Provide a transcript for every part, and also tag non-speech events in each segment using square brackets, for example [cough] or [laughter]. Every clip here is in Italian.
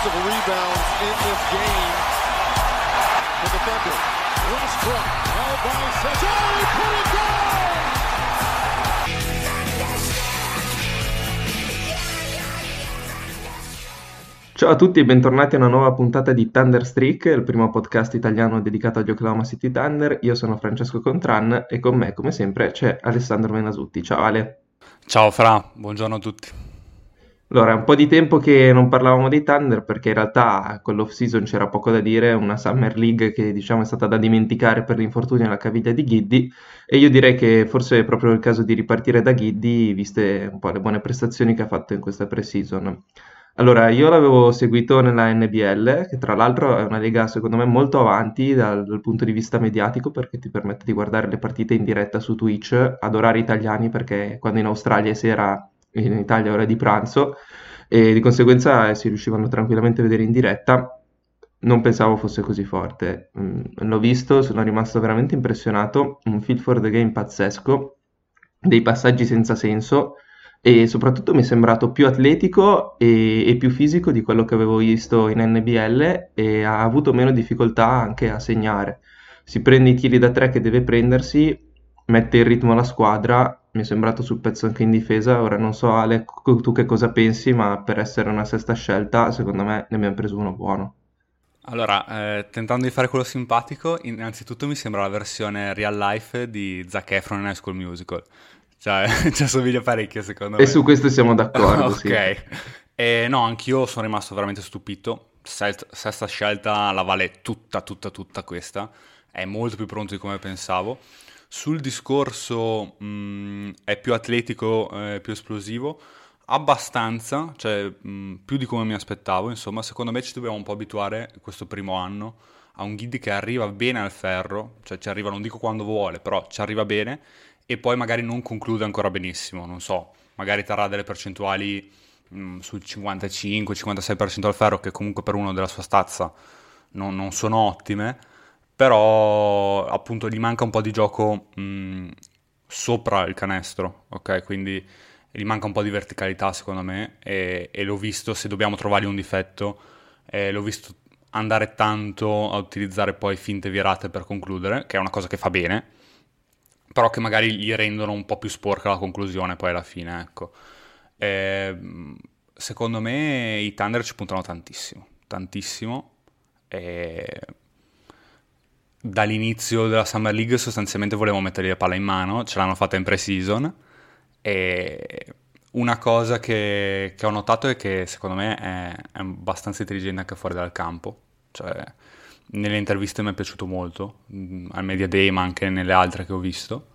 Offensive rebounds in this game for the Thunder. Westbrook held by Sajari, put it down! Ciao a tutti e bentornati a una nuova puntata di Thunder Streak, il primo podcast italiano dedicato agli Oklahoma City Thunder. Io sono Francesco Contran e con me, come sempre, c'è Alessandro Menasutti. Ciao Ale. Ciao Fra, buongiorno a tutti. Allora, è un po' di tempo che non parlavamo dei Thunder perché in realtà con l'off season c'era poco da dire, una Summer League che diciamo è stata da dimenticare per l'infortunio alla caviglia di Giddy e io direi che forse è proprio il caso di ripartire da Giddy viste un po' le buone prestazioni che ha fatto in questa pre-season. Allora, io l'avevo seguito nella NBL, che tra l'altro è una lega secondo me molto avanti dal, dal punto di vista mediatico perché ti permette di guardare le partite in diretta su Twitch ad orari italiani perché quando in Australia è sera in Italia ora di pranzo e di conseguenza eh, si riuscivano tranquillamente a vedere in diretta. Non pensavo fosse così forte. Mm, l'ho visto, sono rimasto veramente impressionato. Un feel for the game pazzesco, dei passaggi senza senso e soprattutto mi è sembrato più atletico e, e più fisico di quello che avevo visto in NBL e ha avuto meno difficoltà anche a segnare. Si prende i tiri da tre che deve prendersi, mette il ritmo alla squadra mi è sembrato sul pezzo anche in difesa. Ora non so, Ale, tu che cosa pensi, ma per essere una sesta scelta, secondo me ne abbiamo preso uno buono. Allora, eh, tentando di fare quello simpatico, innanzitutto mi sembra la versione real life di Zac Efron in High School Musical. Cioè, [laughs] ci assomiglia parecchio, secondo e me. E su questo siamo d'accordo, [laughs] ok. sì. E no, anch'io sono rimasto veramente stupito. Sest- sesta scelta la vale tutta, tutta, tutta questa. È molto più pronto di come pensavo. Sul discorso mh, è più atletico, eh, più esplosivo, abbastanza, cioè mh, più di come mi aspettavo, insomma, secondo me ci dobbiamo un po' abituare questo primo anno a un Giddy che arriva bene al ferro, cioè ci arriva non dico quando vuole, però ci arriva bene e poi magari non conclude ancora benissimo, non so, magari terrà delle percentuali mh, sul 55-56% al ferro che comunque per uno della sua stazza non, non sono ottime, però appunto gli manca un po' di gioco mh, sopra il canestro, ok? Quindi gli manca un po' di verticalità secondo me e, e l'ho visto, se dobbiamo trovargli un difetto, eh, l'ho visto andare tanto a utilizzare poi finte virate per concludere, che è una cosa che fa bene, però che magari gli rendono un po' più sporca la conclusione poi alla fine, ecco. Eh, secondo me i Thunder ci puntano tantissimo, tantissimo. E dall'inizio della Summer League sostanzialmente volevo mettergli la palla in mano, ce l'hanno fatta in pre-season e una cosa che, che ho notato è che secondo me è, è, abbastanza intelligente anche fuori dal campo, cioè nelle interviste mi è piaciuto molto, al Media Day ma anche nelle altre che ho visto.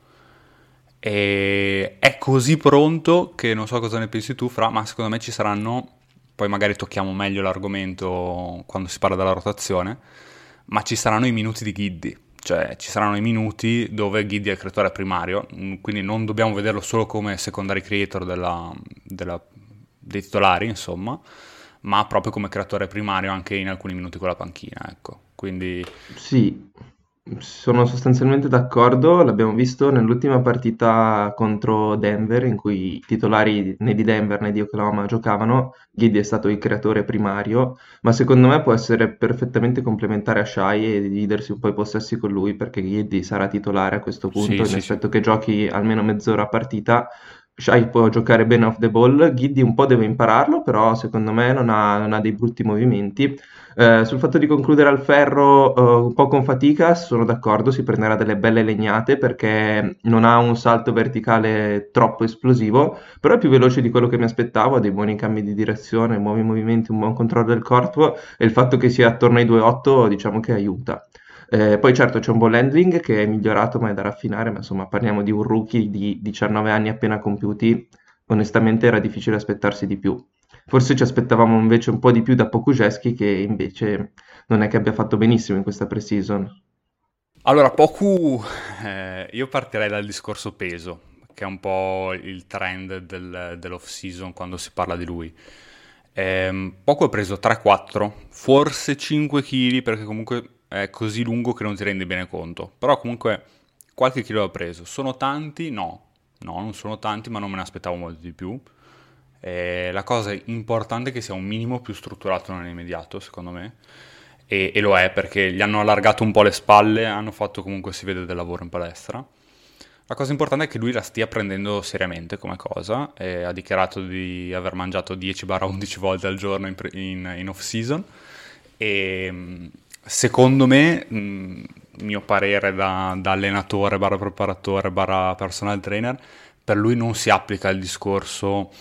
E è così pronto che non so cosa ne pensi tu Fra, ma secondo me ci saranno, poi magari tocchiamo meglio l'argomento quando si parla della rotazione, ma ci saranno i minuti di Giddy, cioè ci saranno i minuti dove Giddy è il creatore primario, quindi non dobbiamo vederlo solo come secondary creator della, della, dei titolari, insomma, ma proprio come creatore primario anche in alcuni minuti con la panchina, ecco. Quindi... Sì, sono sostanzialmente d'accordo, l'abbiamo visto nell'ultima partita contro Denver in cui i titolari né di Denver né di Oklahoma giocavano, Giddy è stato il creatore primario, ma secondo me può essere perfettamente complementare a Shai e dividersi un po' i possessi con lui perché Giddy sarà titolare a questo punto, Sì, mi sì, aspetto che giochi almeno mezz'ora a partita. Shai può giocare bene off the ball, Giddy un po' deve impararlo, però secondo me non ha, non ha dei brutti movimenti. Eh, sul fatto di concludere al ferro eh, un po' con fatica, sono d'accordo, si prenderà delle belle legnate perché non ha un salto verticale troppo esplosivo, però è più veloce di quello che mi aspettavo, ha dei buoni cambi di direzione, muovi movimenti, un buon controllo del corpo e il fatto che sia attorno ai 2,8 diciamo che aiuta. Eh, poi certo c'è un ball handling che è migliorato ma è da raffinare, ma insomma parliamo di un rookie di 19 anni appena compiuti, onestamente era difficile aspettarsi di più. Forse ci aspettavamo invece un po' di più da Pokuszewski che invece non è che abbia fatto benissimo in questa pre-season. Allora, Poku, eh, io partirei dal discorso peso, che è un po' il trend del, dell'off-season quando si parla di lui. Eh, Poku ha preso 3-4, forse 5 kg, perché comunque è così lungo che non ti rendi bene conto. Però comunque qualche chilo ha preso. Sono tanti? No. No, non sono tanti, ma non me ne aspettavo molto di più. Eh, la cosa importante è che sia un minimo più strutturato nell'immediato, secondo me. E, e, lo è perché gli hanno allargato un po' le spalle, hanno fatto comunque si vede del lavoro in palestra. La cosa importante è che lui la stia prendendo seriamente come cosa, e ha dichiarato di aver mangiato 10-11 volte al giorno in, in, in off-season e secondo me, mio parere da, da allenatore, barra preparatore, barra personal trainer, per lui non si applica il discorso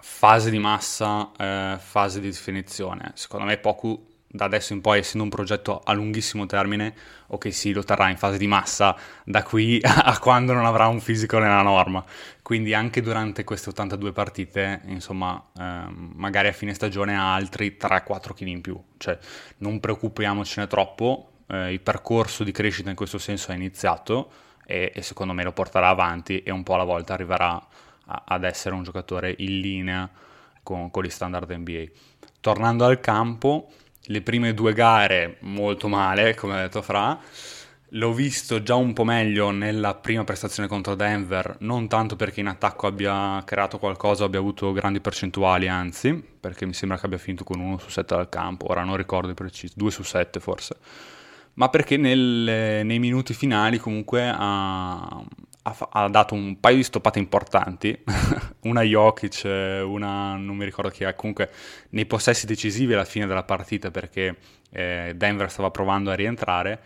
fase di massa, eh, fase di definizione. Secondo me Poku da adesso in poi, essendo un progetto a lunghissimo termine, ok sì, lo terrà in fase di massa da qui [laughs] a quando non avrà un fisico nella norma. Quindi anche durante queste 82 partite, insomma, ehm, magari a fine stagione ha altri 3-4 kg in più. Cioè, non preoccupiamocene troppo, eh, il percorso di crescita in questo senso è iniziato e, e secondo me lo porterà avanti e un po' alla volta arriverà ad essere un giocatore in linea con, con gli standard NBA. Tornando al campo, le prime due gare molto male, come ha detto Fra. L'ho visto già un po' meglio nella prima prestazione contro Denver, non tanto perché in attacco abbia creato qualcosa, abbia avuto grandi percentuali, anzi, perché mi sembra che abbia finito con 1 su 7 dal campo, ora non ricordo i precisi, 2 su 7 forse, ma perché nel, nei minuti finali comunque ha, ha, ha, dato un paio di stoppate importanti, [laughs] una Jokic, una non mi ricordo chi è, comunque nei possessi decisivi alla fine della partita perché eh, Denver stava provando a rientrare,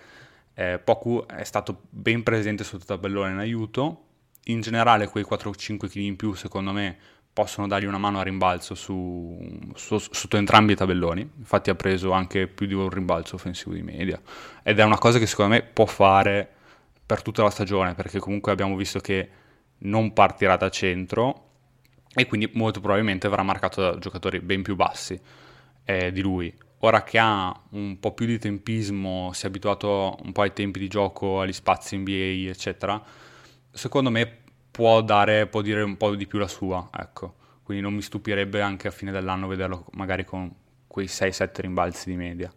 eh, Poku è stato ben presente sotto tabellone in aiuto, in generale quei 4-5 kg in più secondo me possono dargli una mano a rimbalzo su, su, sotto entrambi i tabelloni, infatti ha preso anche più di un rimbalzo offensivo di media. Ed è una cosa che secondo me può fare per tutta la stagione, perché comunque abbiamo visto che non partirà da centro e quindi molto probabilmente verrà marcato da giocatori ben più bassi eh, di lui. Ora che ha un po' più di tempismo, si è abituato un po' ai tempi di gioco, agli spazi NBA, eccetera, secondo me può, dare, può dire un po' di più la sua, ecco. Quindi non mi stupirebbe anche a fine dell'anno vederlo magari con quei 6-7 rimbalzi di media.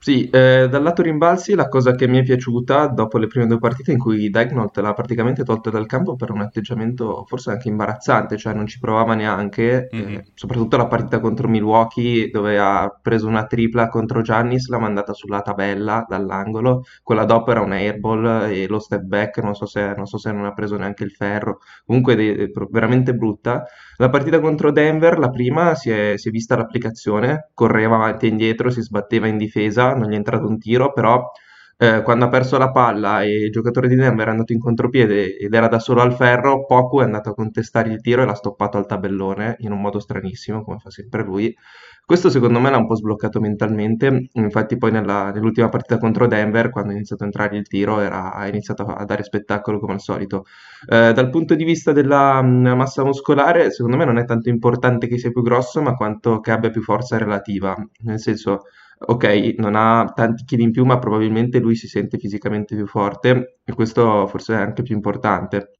Sì, eh, dal lato rimbalzi la cosa che mi è piaciuta dopo le prime due partite in cui Dagnott l'ha praticamente tolto dal campo per un atteggiamento forse anche imbarazzante, cioè non ci provava neanche, mm-hmm. eh, soprattutto la partita contro Milwaukee dove ha preso una tripla contro Giannis, l'ha mandata sulla tabella dall'angolo, quella dopo era un airball e lo step back, non so se non, so se non ha preso neanche il ferro, comunque de- de- veramente brutta. La partita contro Denver, la prima, si è, si è vista l'applicazione, correva avanti e indietro, si sbatteva in difesa, non gli è entrato un tiro, però eh, quando ha perso la palla e il giocatore di Denver è andato in contropiede ed era da solo al ferro, Poco è andato a contestare il tiro e l'ha stoppato al tabellone in un modo stranissimo, come fa sempre lui. Questo secondo me l'ha un po' sbloccato mentalmente, infatti poi nella, nell'ultima partita contro Denver, quando ha iniziato a entrare il tiro, era, ha iniziato a dare spettacolo come al solito. Eh, dal punto di vista della mh, massa muscolare, secondo me non è tanto importante che sia più grosso, ma quanto che abbia più forza relativa, nel senso ok, non ha tanti chili in più, ma probabilmente lui si sente fisicamente più forte e questo forse è anche più importante.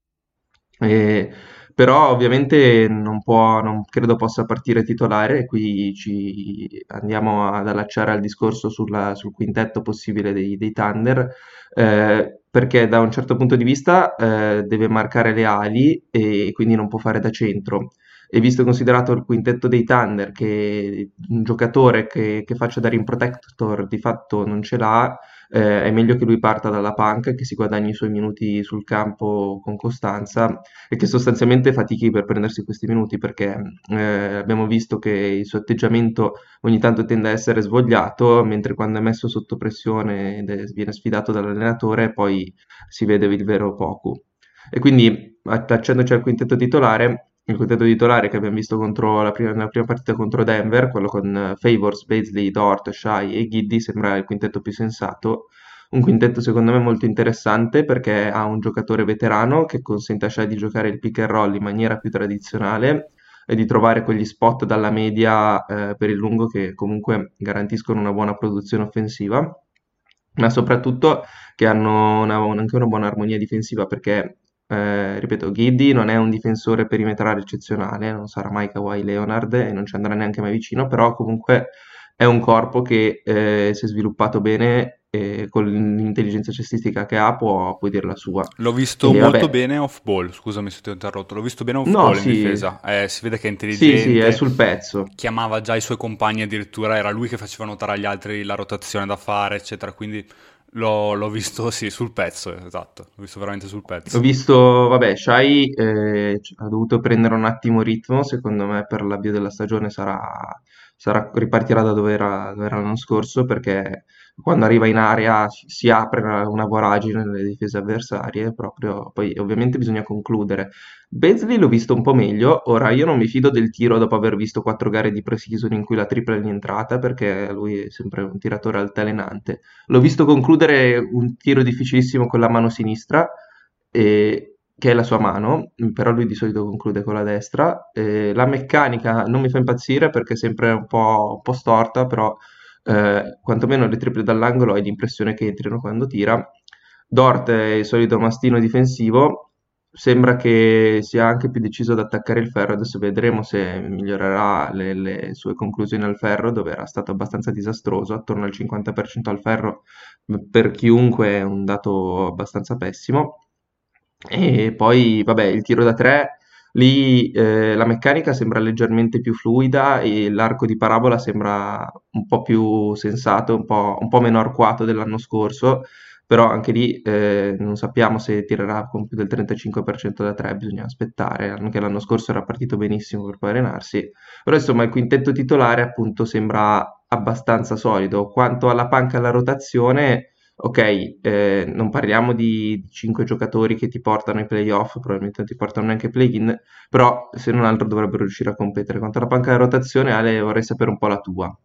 E però ovviamente non può, non credo possa partire titolare, e qui ci andiamo ad allacciare al discorso sulla, sul quintetto possibile dei, dei Thunder, eh, perché da un certo punto di vista eh, deve marcare le ali e quindi non può fare da centro e visto considerato il quintetto dei Thunder che un giocatore che, che faccia da rim protector di fatto non ce l'ha, eh, è meglio che lui parta dalla panca, che si guadagni i suoi minuti sul campo con costanza e che sostanzialmente fatichi per prendersi questi minuti perché eh, abbiamo visto che il suo atteggiamento ogni tanto tende a essere svogliato, mentre quando è messo sotto pressione ed viene sfidato dall'allenatore poi si vede il vero poco. E quindi attacciandoci al quintetto titolare il quintetto titolare che abbiamo visto la prima, la prima partita contro Denver, quello con Favors, Beasley, Dort, Shai e Giddy, sembra il quintetto più sensato. Un quintetto secondo me molto interessante perché ha un giocatore veterano che consente a Shai di giocare il pick and roll in maniera più tradizionale e di trovare quegli spot dalla media eh, per il lungo che comunque garantiscono una buona produzione offensiva, ma soprattutto che hanno una, anche una buona armonia difensiva perché eh, ripeto, Giddy non è un difensore perimetrale eccezionale, non sarà mai Kawhi Leonard e non ci andrà neanche mai vicino, però comunque è un corpo che eh, si è sviluppato bene e con l'intelligenza cestistica che ha può, può dire la sua. L'ho visto Quindi, molto vabbè. bene off ball, scusami se ti ho interrotto, l'ho visto bene off no, ball sì. in difesa, eh, si vede che è intelligente. Sì, sì, è sul pezzo. Chiamava già i suoi compagni addirittura, era lui che faceva notare agli altri la rotazione da fare, eccetera, quindi L'ho, l'ho, visto, [laughs] sì, sul pezzo, esatto, l'ho visto veramente sul pezzo. Ho visto, vabbè, Shai eh, ha dovuto prendere un attimo ritmo, secondo me per l'avvio della stagione sarà, sarà, ripartirà da dove era, dove era l'anno scorso, perché quando arriva in area si, apre una voragine nelle difese avversarie, proprio, poi ovviamente bisogna concludere. Beasley l'ho visto un po' meglio, ora io non mi fido del tiro dopo aver visto quattro gare di pre-season in cui la tripla è in entrata, perché lui è sempre un tiratore altalenante. L'ho visto concludere un tiro difficilissimo con la mano sinistra, e, che è la sua mano, però lui di solito conclude con la destra. E la meccanica non mi fa impazzire perché è sempre un po', un po storta, però eh, quantomeno le triple dall'angolo hai l'impressione che entrino quando tira. Dort è il solito mastino difensivo, sembra che sia anche più deciso ad attaccare il ferro, adesso vedremo se migliorerà le, le, sue conclusioni al ferro, dove era stato abbastanza disastroso, attorno al 50% al ferro per chiunque è un dato abbastanza pessimo. E poi, vabbè, il tiro da tre, lì eh, la meccanica sembra leggermente più fluida e l'arco di parabola sembra un po' più sensato, un po', un po meno arcuato dell'anno scorso però anche lì eh, non sappiamo se tirerà con più del 35% da 3, bisogna aspettare, anche l'anno scorso era partito benissimo per poi allenarsi, però insomma il quintetto titolare appunto sembra abbastanza solido, quanto alla panca alla rotazione, ok, eh, non parliamo di 5 giocatori che ti portano ai playoff, probabilmente non ti portano neanche play-in, però se non altro dovrebbero riuscire a competere. Quanto alla panca alla rotazione, Ale, vorrei sapere un po' la tua.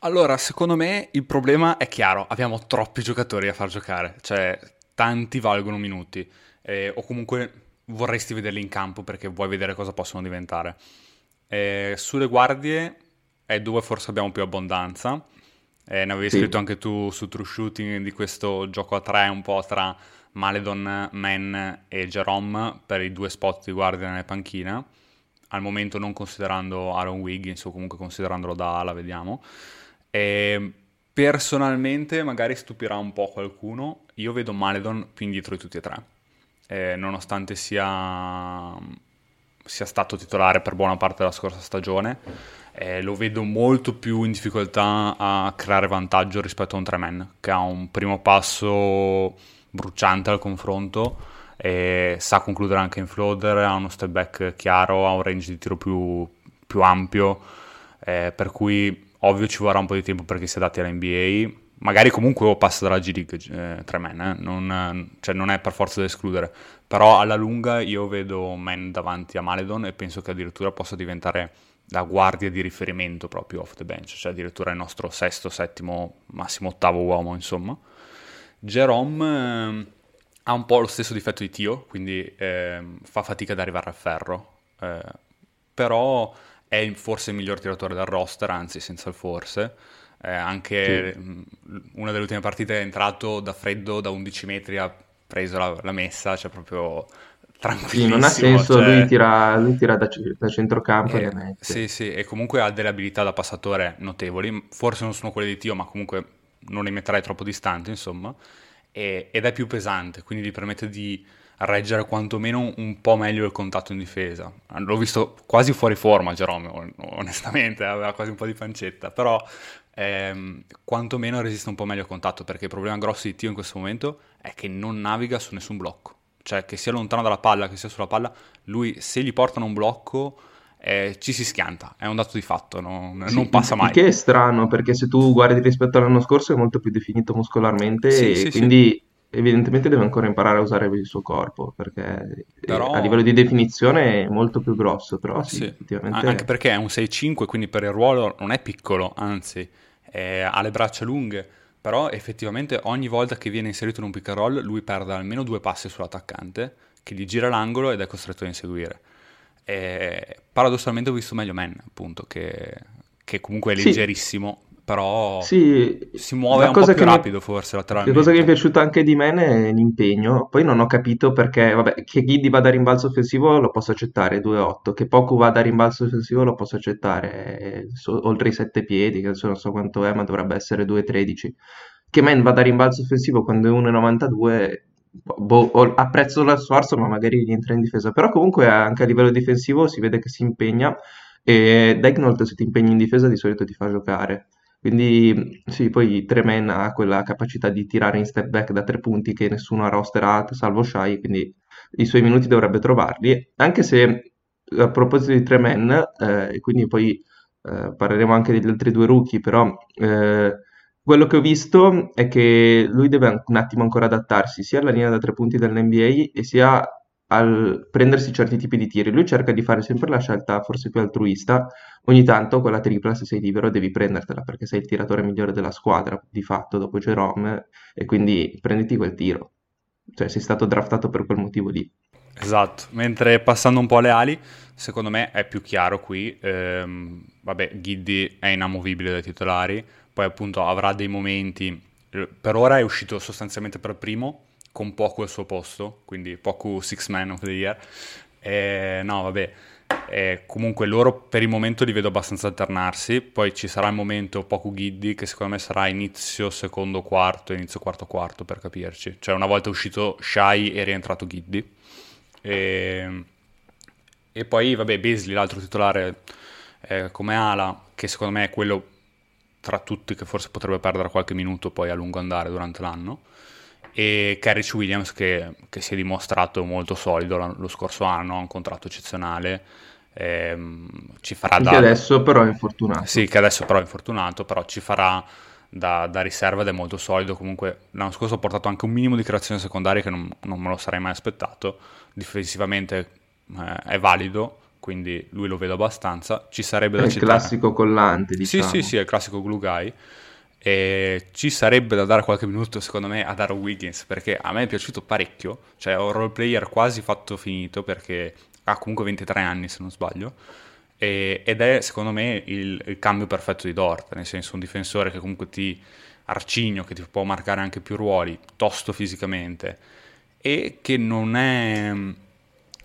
Allora, secondo me il problema è chiaro, abbiamo troppi giocatori da far giocare, cioè tanti valgono minuti, eh, o comunque vorresti vederli in campo perché vuoi vedere cosa possono diventare. Eh, sulle guardie è dove forse abbiamo più abbondanza, eh, ne avevi sì. scritto anche tu su True Shooting di questo gioco a tre un po' tra Maledon, Man e Jerome per i due spot di guardia nelle panchine, al momento non considerando Aaron Wiggins o comunque considerandolo da ala, vediamo. E personalmente magari stupirà un po' qualcuno, io vedo Maledon più indietro di tutti e tre, eh, nonostante sia, sia, stato titolare per buona parte della scorsa stagione, eh, lo vedo molto più in difficoltà a creare vantaggio rispetto a un Tremen, che ha un primo passo bruciante al confronto, sa concludere anche in floater, ha uno step back chiaro, ha un range di tiro più, più ampio, eh, per cui Ovvio ci vorrà un po' di tempo perché si adatti all'NBA, magari comunque passa dalla G-League eh, tre eh? non, cioè non è per forza da escludere, però alla lunga io vedo Men davanti a Maledon e penso che addirittura possa diventare la guardia di riferimento proprio off the bench, cioè addirittura il nostro sesto, settimo, massimo ottavo uomo, insomma. Jerome eh, ha un po' lo stesso difetto di Tio, quindi eh, fa fatica ad arrivare al ferro, eh, però è forse il miglior tiratore del roster, anzi senza il forse. Eh, anche sì. una delle ultime partite è entrato da freddo da 11 metri, ha preso la, la messa, cioè proprio tranquillissimo. Sì, non ha senso, cioè... lui, tira, lui tira da, da, centrocampo eh, e Sì, sì, e comunque ha delle abilità da passatore notevoli, forse non sono quelle di Tio, ma comunque non li metterai troppo distante, insomma, e, ed è più pesante, quindi gli permette di reggere quantomeno un po' meglio il contatto in difesa. L'ho visto quasi fuori forma Jerome, onestamente, aveva quasi un po' di pancetta, però ehm, quantomeno resiste un po' meglio al contatto, perché il problema grosso di Tio in questo momento è che non naviga su nessun blocco. Cioè, che sia lontano dalla palla, che sia sulla palla, lui se gli portano un blocco... Eh, ci si schianta, è un dato di fatto, no? sì, non passa mai. Che è strano perché se tu guardi rispetto all'anno scorso è molto più definito muscolarmente sì, e sì, quindi evidentemente deve ancora imparare a usare il suo corpo, perché Però... a livello di definizione è molto più grosso, però sì, Sì, effettivamente... anche perché è un 6'5, quindi per il ruolo non è piccolo, anzi, ha le braccia lunghe, però effettivamente ogni volta che viene inserito in un pick and roll lui perde almeno due passi sull'attaccante, che gli gira l'angolo ed è costretto a inseguire. E paradossalmente ho visto meglio Men, appunto, che, che comunque è Sì, leggerissimo, però Sì, si muove un po' più mi, rapido forse la cosa che mi è lateralmente. piaciuta anche di me è l'impegno. Poi non ho capito perché, vabbè, che Giddy vada a rimbalzo offensivo lo posso accettare, 2-8, che Poku vada a rimbalzo offensivo lo posso accettare, eh, so- oltre i 7 piedi, che adesso non so quanto è, ma dovrebbe essere 2-13. Che Man vada a rimbalzo offensivo quando è 1,92, boh, apprezzo lo sforzo, ma magari rientra in difesa. Però comunque anche a livello difensivo si vede che si impegna e Daignault se ti impegni in difesa di solito ti fa giocare. Quindi sì, poi Tremen ha quella capacità di tirare in step back da tre punti che nessuno ha rosterato, salvo Shai, quindi i suoi minuti dovrebbe trovarli. Anche se a proposito di Tremen, eh, e quindi poi eh, parleremo anche degli altri due rookie, però eh, quello che ho visto è che lui deve un attimo ancora adattarsi sia alla linea da tre punti dell'NBA e sia al prendersi certi tipi di tiri. Lui cerca di fare sempre la scelta forse più altruista Ogni tanto quella tripla, se sei libero, devi prendertela perché sei il tiratore migliore della squadra, di fatto, dopo Jerome, e quindi prenditi quel tiro. Cioè, sei stato draftato per quel motivo lì. Esatto, mentre passando un po' alle ali, secondo me è più chiaro qui, ehm, vabbè, Giddy è inamovibile dai titolari, poi appunto avrà dei momenti, eh, per ora è uscito sostanzialmente per primo, con Poku al suo posto, quindi Poku Six Man of the Year, Eh, no vabbè, eh, comunque loro per il momento li vedo abbastanza alternarsi, poi ci sarà il momento Poku Giddy che secondo me sarà inizio secondo quarto, inizio quarto quarto per capirci, cioè una volta uscito Shai e rientrato Giddy. E, e poi, vabbè, Beasley, l'altro titolare eh, come ala, che secondo me è quello tra tutti che forse potrebbe perdere qualche minuto poi a lungo andare durante l'anno. E Carrick Williams che, che si è dimostrato molto solido lo scorso anno, ha un contratto eccezionale, ehm, ci farà Che da... adesso però è infortunato. Sì, che adesso però è infortunato, però ci farà da, da riserva ed è molto solido. Comunque l'anno scorso ha portato anche un minimo di creazione secondaria che non, non me lo sarei mai aspettato. Difensivamente eh, è valido, quindi lui lo vedo abbastanza. Ci sarebbe È da il citare... classico collante, Sì, diciamo. sì, sì, è il classico glue guy. E ci sarebbe da dare qualche minuto, secondo me, a Darrow Wiggins, perché a me è piaciuto parecchio. Cioè, è un role player quasi fatto finito, perché ha comunque 23 anni, se non sbaglio. E- ed è, secondo me, il, il cambio perfetto di Dort, nel senso un difensore che comunque ti arcigno, che ti può marcare anche più ruoli, tosto fisicamente, e che non è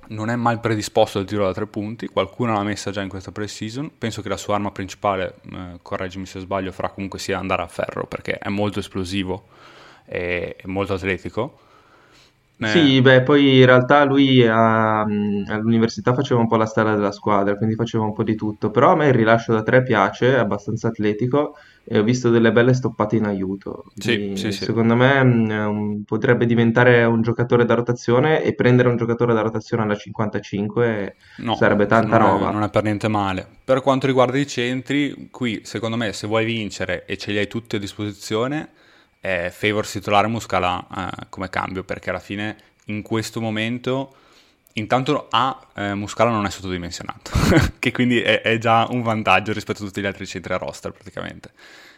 non è mal predisposto al tiro da tre punti, qualcuno l'ha messa già in questa pre-season, penso che la sua arma principale, eh, correggimi se sbaglio, farà comunque sia andare a ferro perché è molto esplosivo e molto atletico. Eh, Sì, beh, poi in realtà lui a- mh, all'università faceva un po' la stella della squadra, quindi faceva un po' di tutto, però a me il rilascio da tre piace, è abbastanza atletico e ho visto delle belle stoppate in aiuto, sì, quindi sì, sì. secondo me mh, un- potrebbe diventare un giocatore da rotazione e prendere un giocatore da rotazione alla 55 No, sarebbe tanta non è, roba. non è per niente male. Per quanto riguarda i centri, qui secondo me se vuoi vincere e ce li hai tutti a disposizione, eh, Favors titolare Muscala eh, come cambio, perché alla fine in questo momento intanto A, eh, Muscala non è sottodimensionato, [laughs] che quindi è, è già un vantaggio rispetto a tutti gli altri centri a roster praticamente.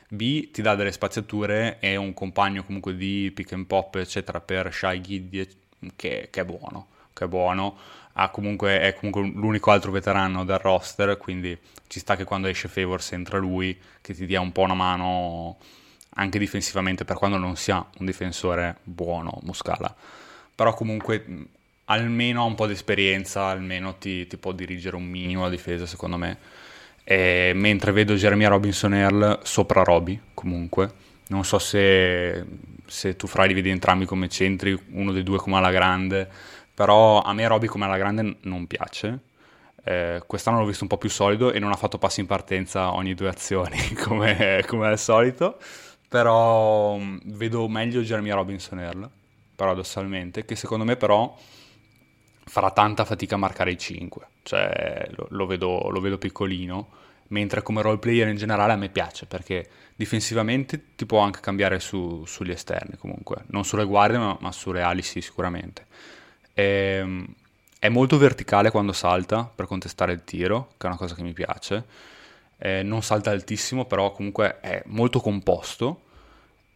B ti dà delle spaziature e un compagno comunque di pick and pop eccetera per Shy Giddy che, che è buono, che è buono comunque, è comunque l'unico altro veterano del roster, quindi ci sta che quando esce Favors entra lui, che ti dia un po' una mano anche difensivamente per quando non sia un difensore buono, Muscala. Però comunque mh, almeno ha un po' di esperienza, almeno ti, ti può dirigere un minimo la difesa secondo me. E mentre vedo Jeremia Robinson Earl sopra Roby comunque. Non so se, se tu fra li vedi entrambi come centri, uno dei due come alla grande, però a me Roby come alla grande non piace. Eh, quest'anno l'ho visto un po' più solido e non ha fatto passi in partenza ogni due azioni [laughs] come, come al solito. Però mh, vedo meglio Jeremia Robinson Earl, paradossalmente, che secondo me però farà tanta fatica a marcare i 5. Cioè lo, lo vedo, lo vedo piccolino mentre come role player in generale a me piace perché difensivamente ti può anche cambiare su, sugli esterni comunque, non sulle guardie ma, ma sulle ali sì sicuramente. E, ehm, è molto verticale quando salta per contestare il tiro, che è una cosa che mi piace. Eh, non salta altissimo, però comunque è molto composto.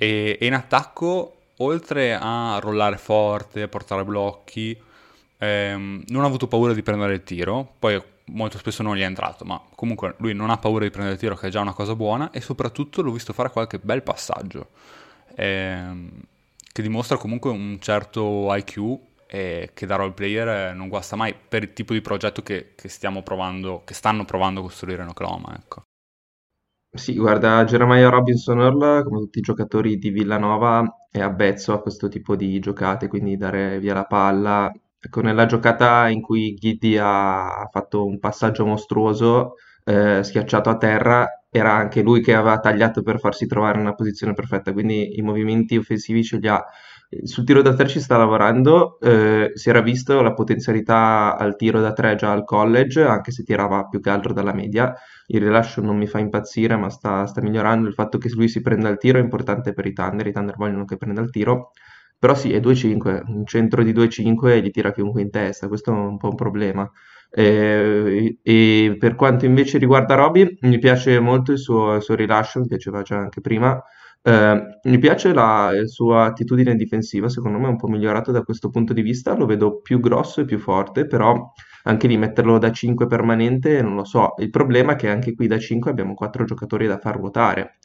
E, e in attacco, oltre a rollare forte, portare blocchi, ehm, non ha avuto paura di prendere il tiro. Poi molto spesso non gli è entrato, ma comunque lui non ha paura di prendere il tiro, che è già una cosa buona, e soprattutto l'ho visto fare qualche bel passaggio, ehm, che dimostra comunque un certo IQ e che da role player non guasta mai per il tipo di progetto che, che stiamo provando, che stanno provando a costruire in Oklahoma, ecco. Sì, guarda, Jeremiah Robinson Earl, come tutti i giocatori di Villanova, è avvezzo a questo tipo di giocate, quindi dare via la palla, Ecco, nella giocata in cui Giddy ha fatto un passaggio mostruoso, eh, schiacciato a terra, era anche lui che aveva tagliato per farsi trovare in una posizione perfetta, quindi i movimenti offensivi ce li ha. Sul tiro da tre ci sta lavorando, eh, si era visto la potenzialità al tiro da tre già al college, anche se tirava più che altro dalla media. Il rilascio non mi fa impazzire, ma sta, sta migliorando. Il fatto che lui si prenda il tiro è importante per i Thunder, i Thunder vogliono che prenda il tiro. Però sì, è 2-5, un centro di 2-5 gli tira chiunque in testa, questo è un po' un problema. Eh, e per quanto invece riguarda Roby, mi piace molto il suo, il suo rilascio, mi piaceva già anche prima. Eh, mi piace la, sua attitudine difensiva, secondo me è un po' migliorato da questo punto di vista, lo vedo più grosso e più forte, però anche lì metterlo da 5 permanente non lo so. Il problema è che anche qui da 5 abbiamo 4 giocatori da far ruotare.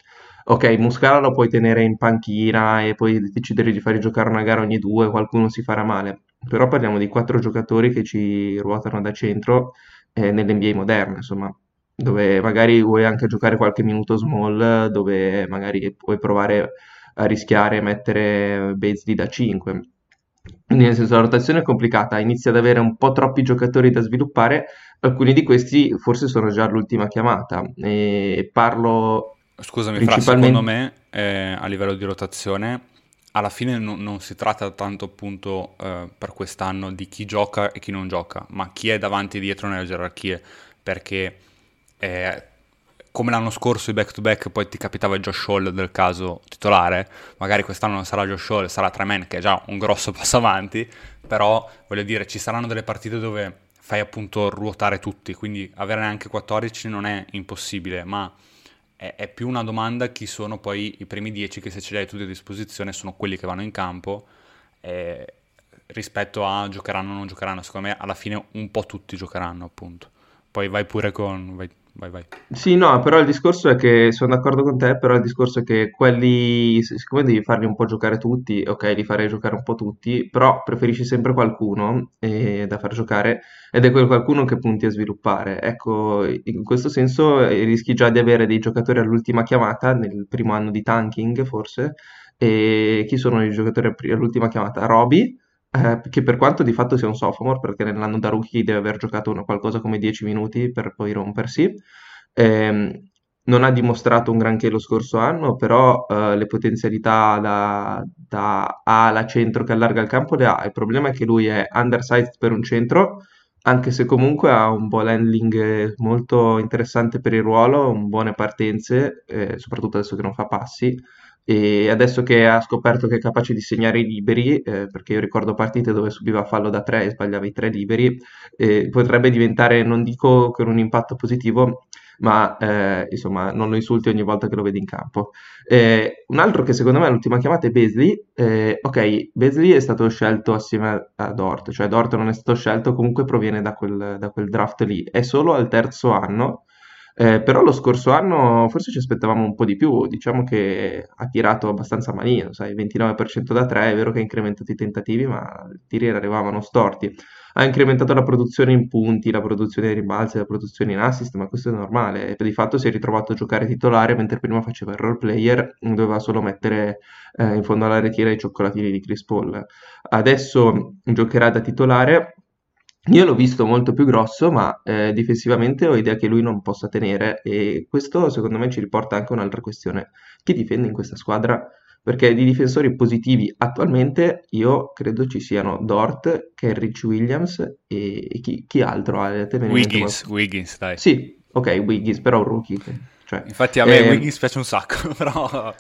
Ok, Muscala lo puoi tenere in panchina e poi decidere di fare giocare una gara ogni due, qualcuno si farà male. Però parliamo di quattro giocatori che ci ruotano da centro eh, nell'NBA moderna, insomma, dove magari vuoi anche giocare qualche minuto small, dove magari puoi provare a rischiare e mettere Bezzi da 5. Quindi nel senso la rotazione è complicata, inizia ad avere un po' troppi giocatori da sviluppare, alcuni di questi forse sono già all'ultima chiamata e parlo Scusami, Fra, secondo me eh, a livello di rotazione alla fine no, non si tratta tanto appunto eh, per quest'anno di chi gioca e chi non gioca, ma chi è davanti e dietro nelle gerarchie, perché eh, come l'anno scorso i back-to-back poi ti capitava Josh Hall del caso titolare, magari quest'anno non sarà Josh Hall, sarà Treman che è già un grosso [laughs] passo avanti, però voglio dire ci saranno delle partite dove fai appunto ruotare tutti, quindi avere anche 14 non è impossibile, ma è, è, più una domanda chi sono poi i primi dieci che se ce li hai tutti a disposizione sono quelli che vanno in campo eh, rispetto a giocheranno o non giocheranno. Secondo me alla fine un po' tutti giocheranno appunto. Poi vai pure con... Vai, vai, vai. Sì, no, però il discorso è che sono d'accordo con te, però il discorso è che quelli, siccome devi farli un po' giocare tutti, ok, li farei giocare un po' tutti, però preferisci sempre qualcuno eh, da far giocare ed è quel qualcuno che punti a sviluppare. Ecco, in questo senso eh, rischi già di avere dei giocatori all'ultima chiamata, nel primo anno di tanking forse, e chi sono i giocatori all'ultima chiamata? Roby, eh, che per quanto di fatto sia un sophomore, perché nell'anno da rookie deve aver giocato una, qualcosa come 10 minuti per poi rompersi, ehm, non ha dimostrato un granché lo scorso anno, però eh, le potenzialità da, da ala centro che allarga il campo le ha. Il problema è che lui è undersized per un centro, anche se comunque ha un ball handling molto interessante per il ruolo, buone partenze, eh, soprattutto adesso che non fa passi. E adesso che ha scoperto che è capace di segnare i liberi, eh, perché io ricordo partite dove subiva fallo da tre e sbagliava i tre liberi, eh, potrebbe diventare, non dico con un impatto positivo, ma eh, insomma non lo insulti ogni volta che lo vedi in campo. Eh, un altro che secondo me è l'ultima chiamata è Beasley. Eh, ok, Beasley è stato scelto assieme a Dort, cioè Dort non è stato scelto, comunque proviene da quel, da quel draft lì, è solo al terzo anno eh, però lo scorso anno forse ci aspettavamo un po' di più, diciamo che ha tirato abbastanza malino, sai, 29% da 3, è vero che ha incrementato i tentativi, ma i tiri arrivavano storti. Ha incrementato la produzione in punti, la produzione di rimbalzi, la produzione in assist, ma questo è normale. Di fatto si è ritrovato a giocare titolare, mentre prima faceva il role player, doveva solo mettere eh, in fondo alla retira i cioccolatini di Chris Paul. Adesso giocherà da titolare io l'ho visto molto più grosso, ma eh, difensivamente ho idea che lui non possa tenere e questo secondo me ci riporta anche un'altra questione. Chi difende in questa squadra? Perché di difensori positivi attualmente io credo ci siano Dort, Kerrich Williams e, e chi, chi, altro? Wiggins, Wiggins, dai. Sì, Ok, Wiggins, però un rookie. Cioè, Infatti a me eh, Wiggins piace un sacco, [laughs] però...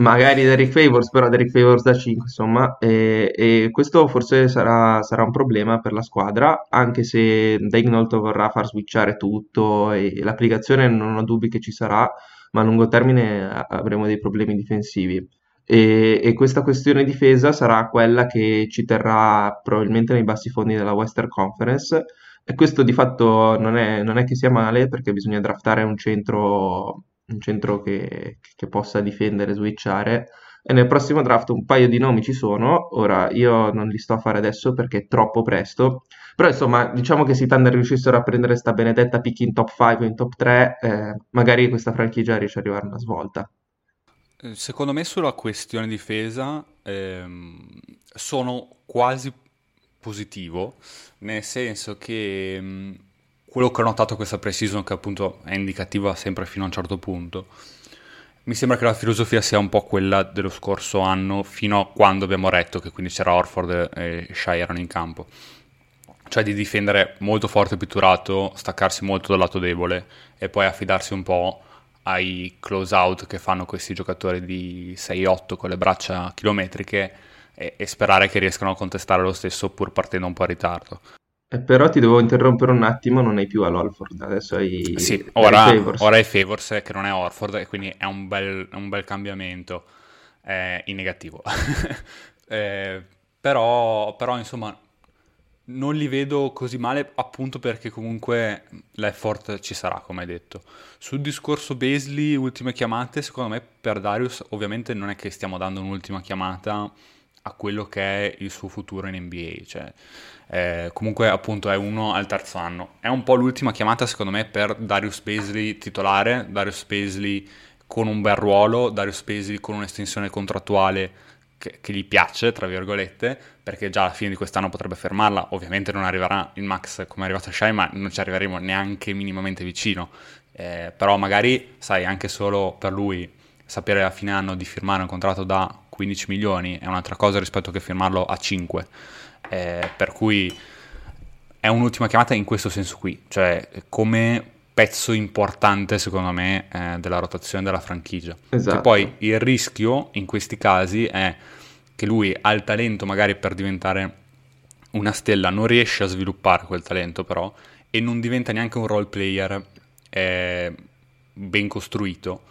Magari Derrick Favors, però Derrick Favors da 5, insomma, e, e questo forse sarà, sarà, un problema per la squadra, anche se Daignault vorrà far switchare tutto e l'applicazione non ho dubbi che ci sarà, ma a lungo termine avremo dei problemi difensivi. E, e, questa questione difesa sarà quella che ci terrà probabilmente nei bassi fondi della Western Conference e questo di fatto non è, non è che sia male perché bisogna draftare un centro, un centro che, che possa difendere, switchare. E nel prossimo draft un paio di nomi ci sono, ora io non li sto a fare adesso perché è troppo presto, però insomma diciamo che se i Thunder riuscissero a prendere sta benedetta pick in top 5 o in top 3, eh, magari questa franchigia riesce ad arrivare a una svolta. Eh, secondo me sulla questione difesa ehm, sono quasi positivo, nel senso che mh, quello che ho notato questa pre-season, che appunto è indicativa sempre fino a un certo punto, mi sembra che la filosofia sia un po' quella dello scorso anno, fino a quando abbiamo retto che quindi c'era Orford e Shai erano in campo. Cioè di difendere molto forte e pitturato, staccarsi molto dal lato debole e poi affidarsi un po' ai close out che fanno questi giocatori di 6-8 con le braccia chilometriche e, e, sperare che riescano a contestare lo stesso pur partendo un po' in ritardo. Eh, però ti devo interrompere un attimo, non hai più all'Olford, adesso hai... Sì, ora, Favors. ora è Favors che non è Orford e quindi è un bel, un bel cambiamento eh, in negativo. [laughs] eh, però, però insomma non li vedo così male appunto perché comunque l'effort ci sarà, come hai detto. Sul discorso Basley, ultime chiamate, secondo me per Darius ovviamente non è che stiamo dando un'ultima chiamata a quello che è il suo futuro in NBA, cioè eh, comunque appunto è uno al terzo anno. È un po' l'ultima chiamata secondo me per Darius Basley titolare, Darius Basley con un bel ruolo, Darius Basley con un'estensione contrattuale che, che, gli piace, tra virgolette, perché già alla fine di quest'anno potrebbe fermarla. Ovviamente non arriverà il max come è arrivato Shai, ma non ci arriveremo neanche minimamente vicino. Eh, però magari, sai, anche solo per lui sapere a fine anno di firmare un contratto da 15 milioni è un'altra cosa rispetto che firmarlo a 5. Eh, per cui è un'ultima chiamata in questo senso qui, cioè come pezzo importante secondo me eh, della rotazione della franchigia. Esatto. Che poi il rischio in questi casi è che lui ha il talento magari per diventare una stella, non riesce a sviluppare quel talento però e non diventa neanche un role player eh, ben costruito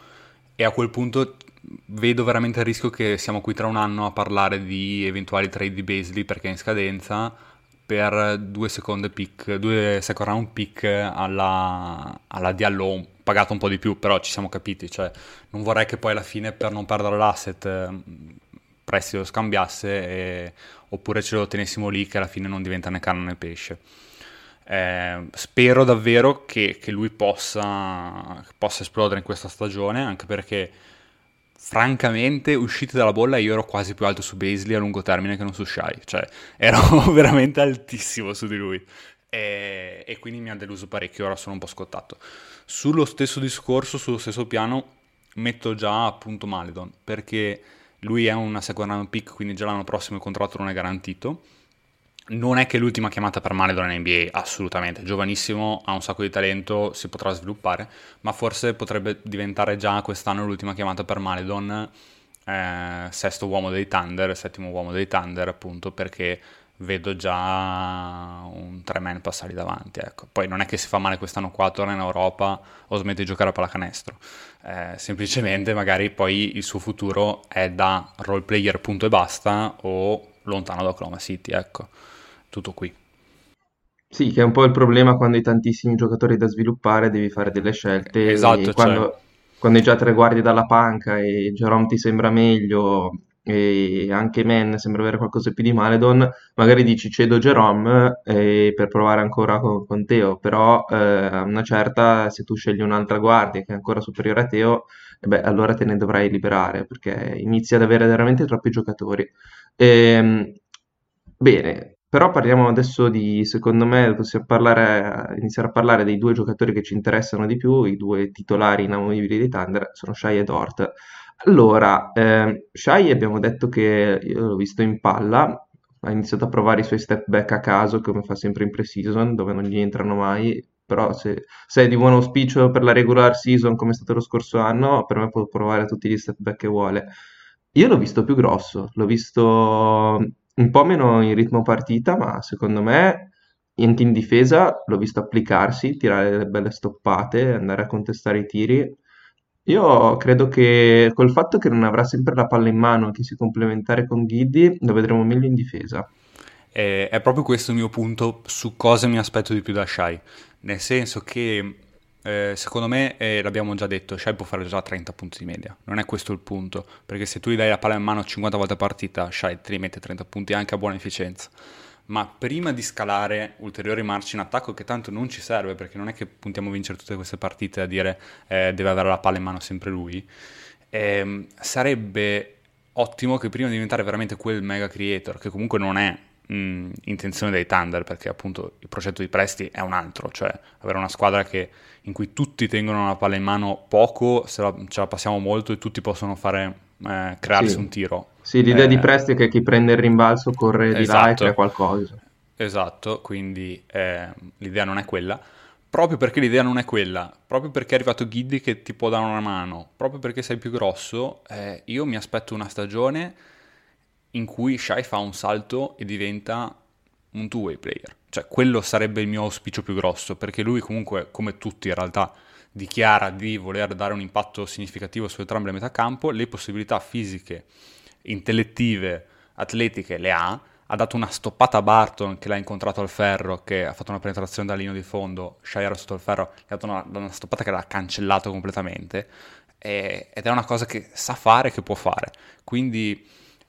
e a quel punto vedo veramente il rischio che siamo qui tra un anno a parlare di eventuali trade di Basley perché è in scadenza per due seconde pick, due second round pick alla, alla Diallo pagato un po' di più, però ci siamo capiti, cioè non vorrei che poi alla fine per non perdere l'asset Presti lo scambiasse e, oppure ce lo tenessimo lì che alla fine non diventa né carne né pesce. Eh, spero davvero che, che lui possa, possa esplodere in questa stagione, anche perché francamente, usciti dalla bolla, io ero quasi più alto su Basley a lungo termine che non su Shai, cioè [laughs] ero veramente altissimo su di lui. E, e, quindi mi ha deluso parecchio, ora sono un po' scottato. Sullo stesso discorso, sullo stesso piano, metto già appunto Maledon, perché lui è una second round pick, quindi già l'anno prossimo il contratto non è garantito non è che l'ultima chiamata per Maledon in NBA, assolutamente, giovanissimo, ha un sacco di talento, si potrà sviluppare, ma forse potrebbe diventare già quest'anno l'ultima chiamata per Maledon, eh, sesto uomo dei Thunder, settimo uomo dei Thunder, appunto, perché vedo già un tre man passare davanti. Ecco. Poi non è che si fa male quest'anno qua, torna in Europa o smette di giocare a pallacanestro. Eh, semplicemente magari poi il suo futuro è da role player punto e basta o lontano da Oklahoma City, ecco tutto qui. Sì, che è un po' il problema quando hai tantissimi giocatori da sviluppare, devi fare delle scelte. Esatto, quando, cioè... quando hai già tre guardie dalla panca e Jerome ti sembra meglio e anche Men sembra avere qualcosa più di Maledon, magari dici cedo Jerome eh, per provare ancora con, con Teo, però eh, a una certa se tu scegli un'altra guardia che è ancora superiore a Teo, eh beh, allora te ne dovrai liberare perché inizi ad avere veramente troppi giocatori. Ehm, bene, però parliamo adesso di, secondo me, possiamo parlare, iniziare a parlare dei due giocatori che ci interessano di più, i due titolari inamovibili dei Thunder, sono Shai e Dort. Allora, eh, Shai abbiamo detto che io l'ho visto in palla, ha iniziato a provare i suoi step back a caso, come fa sempre in pre-season, dove non gli entrano mai, però se, se è di buon auspicio per la regular season come è stato lo scorso anno, per me può provare tutti gli step back che vuole. Io l'ho visto più grosso, l'ho visto un po' meno in ritmo partita, ma secondo me anche in difesa l'ho visto applicarsi, tirare delle belle stoppate, andare a contestare i tiri. Io credo che col fatto che non avrà sempre la palla in mano e che si complementare con Giddy, lo vedremo meglio in difesa. E è proprio questo il mio punto su cosa mi aspetto di più da Shai. Nel senso che eh, secondo me, eh, l'abbiamo già detto, Shai può fare già 30 punti di media. Non è questo il punto, perché se tu gli dai la palla in mano 50 volte a partita, Shai ti rimette 30 punti anche a buona efficienza. Ma prima di scalare ulteriori marci in attacco, che tanto non ci serve, perché non è che puntiamo a vincere tutte queste partite a dire eh, deve avere la palla in mano sempre lui, ehm, sarebbe ottimo che prima di diventare veramente quel mega creator, che comunque non è mh, intenzione dei Thunder, perché appunto il progetto di Presti è un altro, cioè avere una squadra che, in cui tutti tengono la palla in mano poco, se la, ce la passiamo molto e tutti possono fare, eh, crearsi Sì, un tiro. sì, l'idea di Eh, Presti è che chi prende il rimbalzo corre di là e esatto, crea qualcosa. esatto, quindi eh, l'idea non è quella. Proprio perché l'idea non è quella, proprio perché è arrivato Giddy che ti può dare una mano, proprio perché sei più grosso, eh, io mi aspetto una stagione in cui Shai fa un salto e diventa un two-way player. Cioè, quello sarebbe il mio auspicio più grosso, perché lui comunque, come tutti in realtà, dichiara di voler dare un impatto significativo su entrambe le metà campo, le possibilità fisiche, intellettive, atletiche le ha, ha dato una stoppata a Barton che l'ha incontrato al ferro, che ha fatto una penetrazione dal linea di fondo, Shai era sotto il ferro, gli ha dato una, una stoppata che l'ha cancellato completamente, e- ed è una cosa che sa fare, che può fare. Quindi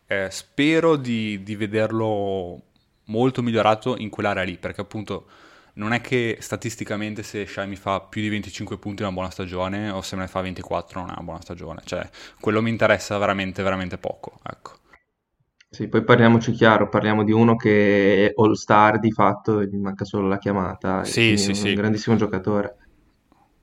eh, spero di, di vederlo molto migliorato in quell'area lì, perché appunto non è che statisticamente se Shai mi fa più di 25 punti è una buona stagione o se me ne fa 24 non è una buona stagione, cioè quello mi interessa veramente, veramente poco, ecco. Sì, poi parliamoci chiaro, parliamo di uno che è all-star di fatto, gli manca solo la chiamata, Sì, quindi è sì, un sì, grandissimo giocatore.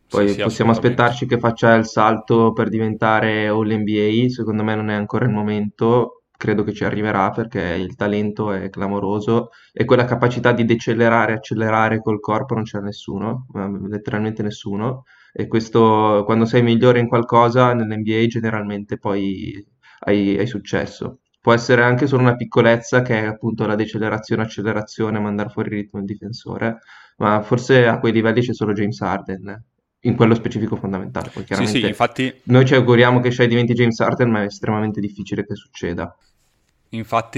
sì, Poi sì, possiamo aspettarci che faccia il salto per diventare All-NBA, secondo me non è ancora il momento, credo che ci arriverà perché il talento è clamoroso e quella capacità di decelerare accelerare col corpo non c'è nessuno, ma letteralmente nessuno. E questo, quando sei migliore in qualcosa nell'NBA generalmente poi hai, hai successo. Può essere anche solo una piccolezza che è appunto la decelerazione, accelerazione, mandare fuori il ritmo il difensore, ma forse a quei livelli c'è solo James Harden, in quello specifico fondamentale. Poi Sì, sì, chiaramente infatti, noi ci auguriamo che Shai diventi James Harden, ma è estremamente difficile che succeda.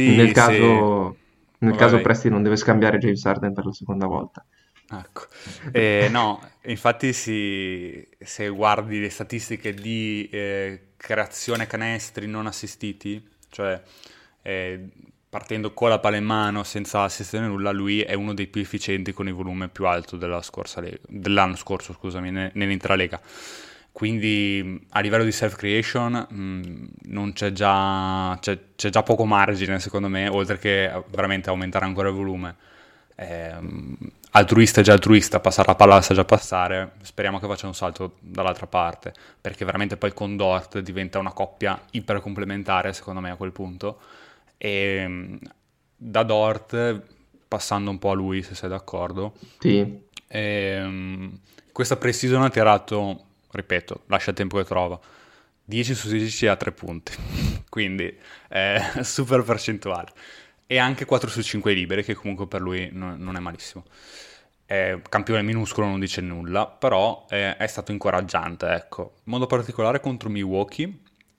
Nel infatti se... caso, nel Vai, caso. Presti non deve scambiare James Harden per la seconda volta. Ecco, Eh, no, infatti si- se guardi le statistiche di eh, creazione canestri non assistiti, cioè eh, partendo con la palla in mano senza assistere nulla, lui è uno dei più efficienti con il volume più alto lega- dell'anno scorso, scusami, ne- nell'intera lega. Quindi a livello di self-creation mh, non c'è già, c'è, c'è già poco margine secondo me, oltre che veramente aumentare ancora il volume. Ehm, altruista è già altruista, passare la palla la sa già passare, speriamo che faccia un salto dall'altra parte, perché veramente poi con Dort diventa una coppia iper complementare secondo me a quel punto. E mh, da Dort, passando un po' a lui se sei d'accordo, Sì, Ehm, questa pre-season ha tirato, ripeto, lascia il tempo che trova, 10 su 16 a 3 punti, [laughs] quindi eh, [laughs] super percentuale. E anche 4 su 5 liberi, che comunque per lui non, non è malissimo. È campione minuscolo non dice nulla, però eh, è stato incoraggiante, ecco. In modo particolare contro Milwaukee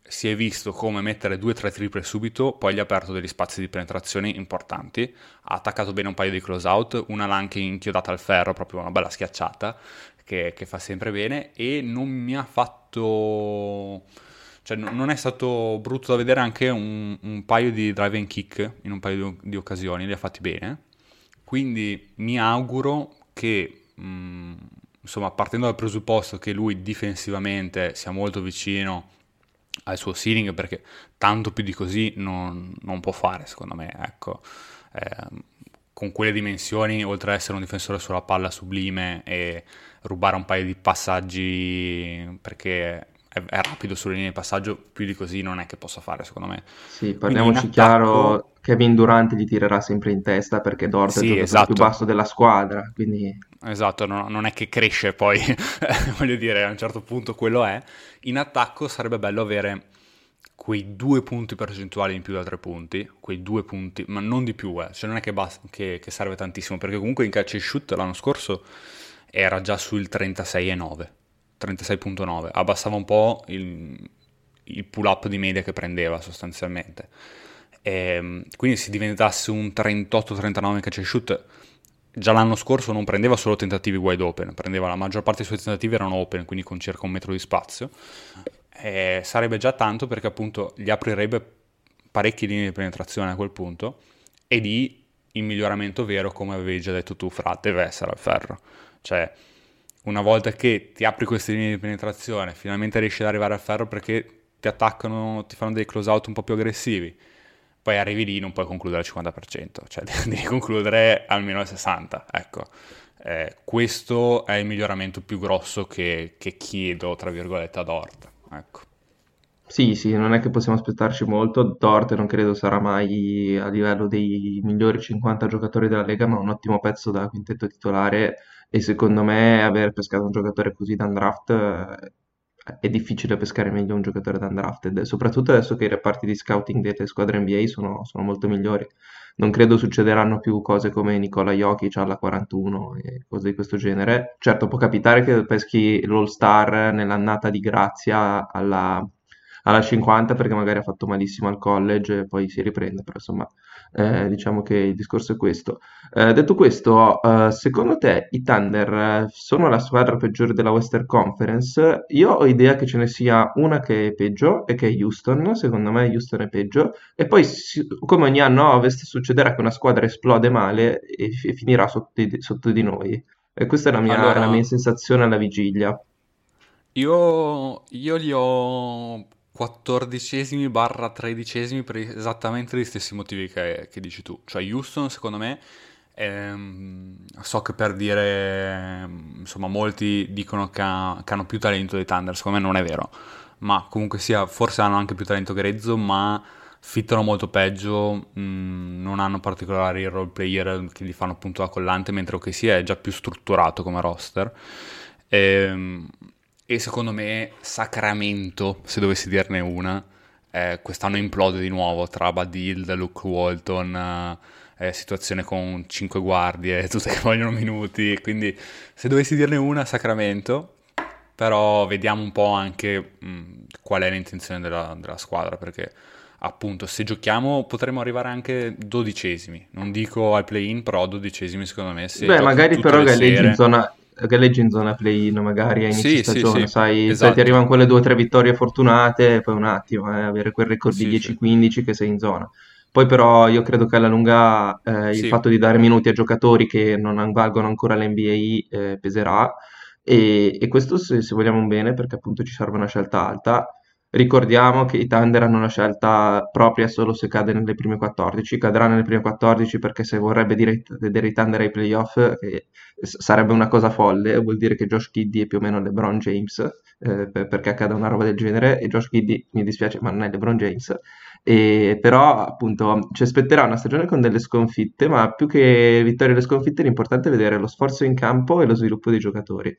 si è visto come mettere 2-3 triple subito, poi gli ha aperto degli spazi di penetrazione importanti, ha attaccato bene un paio di close out, una l'ha anche inchiodata al ferro, proprio una bella schiacciata, che, che fa sempre bene, e non mi ha fatto... Cioè, no- non è stato brutto da vedere anche un, un paio di drive and kick in un paio di, di occasioni, li ha fatti bene. Quindi mi auguro che, mh, insomma, partendo dal presupposto che lui difensivamente sia molto vicino al suo ceiling, perché tanto più di così non, non può fare, secondo me, ecco. Ehm, con quelle dimensioni, oltre ad essere un difensore sulla palla sublime e rubare un paio di passaggi perché è, è rapido sulle linee di passaggio, più di così non è che possa fare, secondo me. sì, parliamoci attacco, chiaro Kevin Durant gli tirerà sempre in testa perché Dort sì, è il esatto. più basso della squadra. Quindi... Esatto, no, non è che cresce poi, [laughs] voglio dire, a un certo punto quello è. In attacco sarebbe bello avere quei due punti percentuali in più da tre punti, quei due punti, ma non di più, eh. cioè non è che, basta, che, che serve tantissimo, perché comunque in catch and shoot l'anno scorso era già sul 36,9, 36.9, abbassava un po' il, il pull up di media che prendeva sostanzialmente. E, ehm, quindi se diventasse un 38-39 in catch and shoot, già l'anno scorso non prendeva solo tentativi wide open, prendeva la maggior parte dei suoi tentativi erano open, quindi con circa un metro di spazio eh, sarebbe già tanto perché appunto gli aprirebbe parecchie linee di penetrazione a quel punto e lì il miglioramento vero, come avevi già detto tu, Fra, deve essere al ferro. Cioè, una volta che ti apri queste linee di penetrazione, finalmente riesci ad arrivare al ferro perché ti attaccano, ti fanno dei close out un po' più aggressivi, poi arrivi lì non puoi concludere al 50%, cioè [laughs] devi concludere almeno al 60%, ecco. Eh, questo è il miglioramento più grosso che, che chiedo, tra virgolette, ad Orta. Ecco. Sì, sì, non è che possiamo aspettarci molto. Dort non credo sarà mai a livello dei migliori 50 giocatori della Lega, ma un ottimo pezzo da quintetto titolare e secondo me aver pescato un giocatore così da undraft eh, è difficile pescare meglio un giocatore da undrafted, soprattutto adesso che i reparti di scouting delle squadre NBA sono, sono molto migliori. Non credo succederanno più cose come Nicola Jokic alla 41 e cose di questo genere. Certo, può capitare che peschi l'All-Star nell'annata di grazia alla, alla 50 perché magari ha fatto malissimo al college e poi si riprende, però insomma eh, diciamo che il discorso è questo. Eh, detto questo, eh, secondo te i Thunder eh, sono la squadra peggiore della Western Conference? Io ho idea che ce ne sia una che è peggio e che è Houston, secondo me Houston è peggio, e poi come ogni anno a Ovest succederà che una squadra esplode male e, f- finirà sotto di, sotto di, noi. E questa è la mia, allora, la mia sensazione alla vigilia. Io, io li ho quattordicesimi barra tredicesimi per esattamente gli stessi motivi che, che dici tu. Cioè Houston secondo me, ehm, so che per dire, insomma molti dicono che, ha, che, hanno più talento dei Thunder, secondo me non è vero, ma comunque sia, forse hanno anche più talento che Rezzo, ma fittano molto peggio, mh, mm, non hanno particolari role player che li fanno appunto da collante, mentre OKC è già più strutturato come roster. Ehm, e secondo me Sacramento, se dovessi dirne una, eh, quest'anno implode di nuovo tra Badil, Luke Walton, eh, situazione con 5 guardie, [laughs] tutte che vogliono minuti, quindi se dovessi dirne una Sacramento, però vediamo un po' anche mh, qual è l'intenzione della, della squadra, perché appunto se giochiamo potremmo arrivare anche dodicesimi. Non dico al play-in però dodicesimi secondo me se beh magari però galleggi in zona galleggi in zona play-in magari a inizio sì, stagione, sì, sì. Sai, esatto. ti arrivano quelle due o tre vittorie fortunate e poi un attimo, eh, avere quel record di 10-15 che sei in zona. Poi però io credo che alla lunga eh, il fatto di dare minuti a giocatori che non valgono ancora l'NBA eh, peserà e, e questo se, se, vogliamo un bene perché appunto ci serve una scelta alta Ricordiamo che i Thunder hanno una scelta propria solo se cade nelle prime 14, cadrà nelle prime 14 perché se vorrebbe dire, vedere i Thunder ai playoff eh, sarebbe una cosa folle, vuol dire che Josh Kiddy è più o meno LeBron James, eh, perché accada una roba del genere e Josh Kiddy mi dispiace ma non è LeBron James. E, però appunto ci aspetterà una stagione con delle sconfitte, ma più che vittorie e le sconfitte l'importante è vedere lo sforzo in campo e lo sviluppo dei giocatori.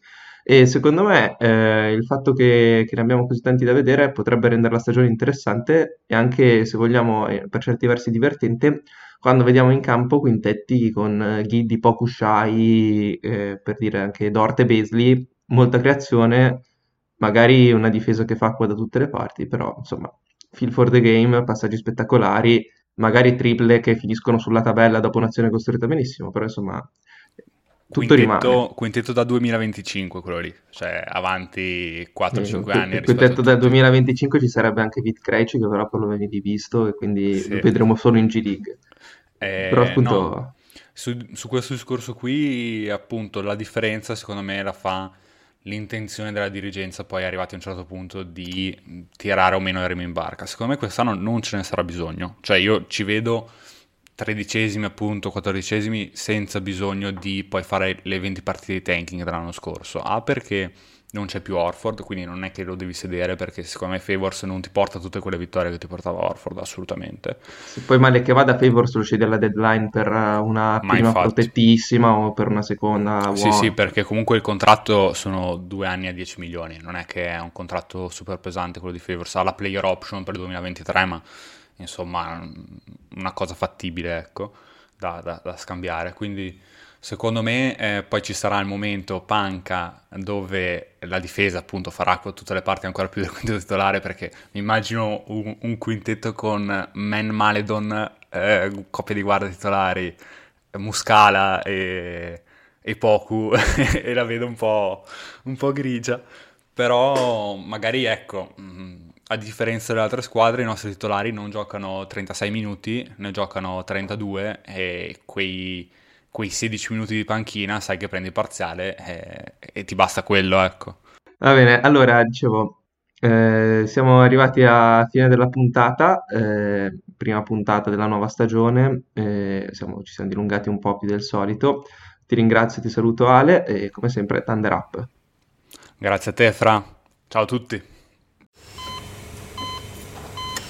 E secondo me eh, il fatto che, che, ne abbiamo così tanti da vedere potrebbe rendere la stagione interessante e anche, se vogliamo, per certi versi divertente, quando vediamo in campo quintetti con eh, Ghiddi, Poku, Shai, eh, per dire anche Dort e Beasley, molta creazione, magari una difesa che fa acqua da tutte le parti, però insomma, feel for the game, passaggi spettacolari, magari triple che finiscono sulla tabella dopo un'azione costruita benissimo, però insomma tutto quintetto, rimane. Quintetto da 2025 quello lì, cioè avanti 4-5 sì, anni. Il quintetto da 2025 ci sarebbe anche Vit Krejci che però poi lo vedi visto e quindi sì. lo vedremo solo in G-League. Eh, però appunto... No. Su, su, questo discorso qui appunto la differenza secondo me la fa l'intenzione della dirigenza poi arrivati a un certo punto di tirare o meno il remo in barca. Secondo me quest'anno non ce ne sarà bisogno, cioè io ci vedo tredicesimi appunto, quattordicesimi senza bisogno di poi fare le 20 partite di tanking dell'anno scorso. A perché non c'è più Orford, quindi non è che lo devi sedere perché secondo me Favors non ti porta tutte quelle vittorie che ti portava Orford, assolutamente. Se poi male che vada Favors lo cede alla deadline per una Ma prima infatti. protettissima o per una seconda Sì, buona. sì, perché comunque il contratto sono due anni a 10 milioni, non è che è un contratto super pesante quello di Favors, ha la player option per il 2023, ma insomma una cosa fattibile, ecco, da, da- da scambiare. Quindi secondo me eh, poi ci sarà il momento panca dove la difesa appunto farà con tutte le parti ancora più del quintetto titolare, perché mi immagino un, un quintetto con Man Maledon, eh, coppia di guardia titolari, Muscala e, e Poku [laughs] e la vedo un po', un po' grigia, però magari ecco, mh, a differenza delle altre squadre i nostri titolari non giocano 36 minuti, ne giocano 32 e quei, quei 16 minuti di panchina sai che prendi il parziale e, e ti basta quello, ecco. Va bene, allora dicevo, eh, siamo arrivati alla fine della puntata, eh, prima puntata della nuova stagione, eh, siamo- ci siamo dilungati un po' più del solito. Ti ringrazio, ti saluto Ale e come sempre Thunder Up. Grazie a te, Fra. Ciao a tutti.